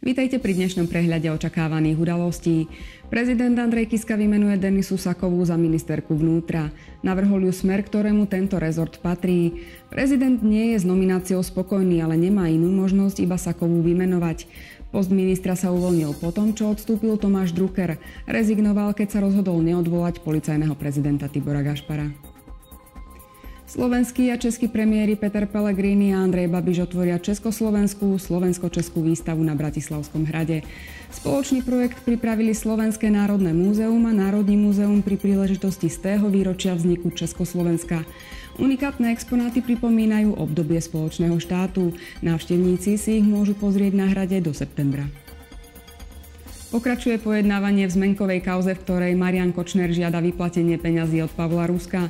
Vítajte pri dnešnom prehľade očakávaných udalostí. Prezident Andrej Kiska vymenuje Denisu Sakovú za ministerku vnútra. Navrhol ju smer, ktorému tento rezort patrí. Prezident nie je s nomináciou spokojný, ale nemá inú možnosť iba Sakovú vymenovať. Post ministra sa uvoľnil po tom, čo odstúpil Tomáš Drucker. Rezignoval, keď sa rozhodol neodvolať policajného prezidenta Tibora Gašpara. Slovenský a český premiéry Peter Pellegrini a Andrej Babiš otvoria Československú slovensko-českú výstavu na Bratislavskom hrade. Spoločný projekt pripravili Slovenské národné múzeum a Národný múzeum pri príležitosti z tého výročia vzniku Československa. Unikátne exponáty pripomínajú obdobie spoločného štátu. Návštevníci si ich môžu pozrieť na hrade do septembra. Pokračuje pojednávanie v zmenkovej kauze, v ktorej Marian Kočner žiada vyplatenie peňazí od Pavla Ruska.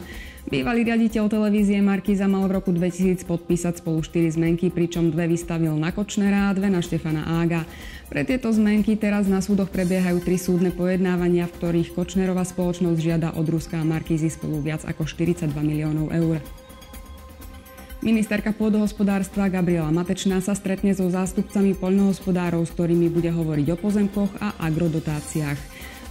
Bývalý riaditeľ televízie Markíza mal v roku 2000 podpísať spolu 4 zmenky, pričom dve vystavil na Kočnera a dve na Štefana Ága. Pre tieto zmenky teraz na súdoch prebiehajú tri súdne pojednávania, v ktorých Kočnerová spoločnosť žiada od Ruska a Markízy spolu viac ako 42 miliónov eur. Ministerka pôdohospodárstva Gabriela Matečná sa stretne so zástupcami poľnohospodárov, s ktorými bude hovoriť o pozemkoch a agrodotáciách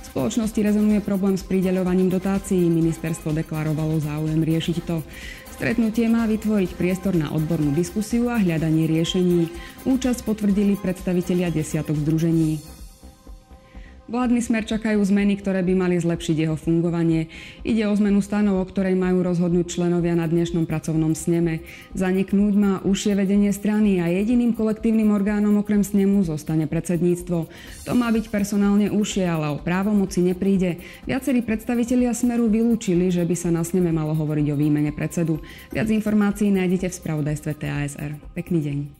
spoločnosti rezonuje problém s prideľovaním dotácií. Ministerstvo deklarovalo záujem riešiť to. Stretnutie má vytvoriť priestor na odbornú diskusiu a hľadanie riešení. Účasť potvrdili predstavitelia desiatok združení. Vládny smer čakajú zmeny, ktoré by mali zlepšiť jeho fungovanie. Ide o zmenu stanov, o ktorej majú rozhodnúť členovia na dnešnom pracovnom sneme. Zaniknúť má užšie vedenie strany a jediným kolektívnym orgánom okrem snemu zostane predsedníctvo. To má byť personálne užšie, ale o právomoci nepríde. Viacerí predstavitelia smeru vylúčili, že by sa na sneme malo hovoriť o výmene predsedu. Viac informácií nájdete v spravodajstve TASR. Pekný deň.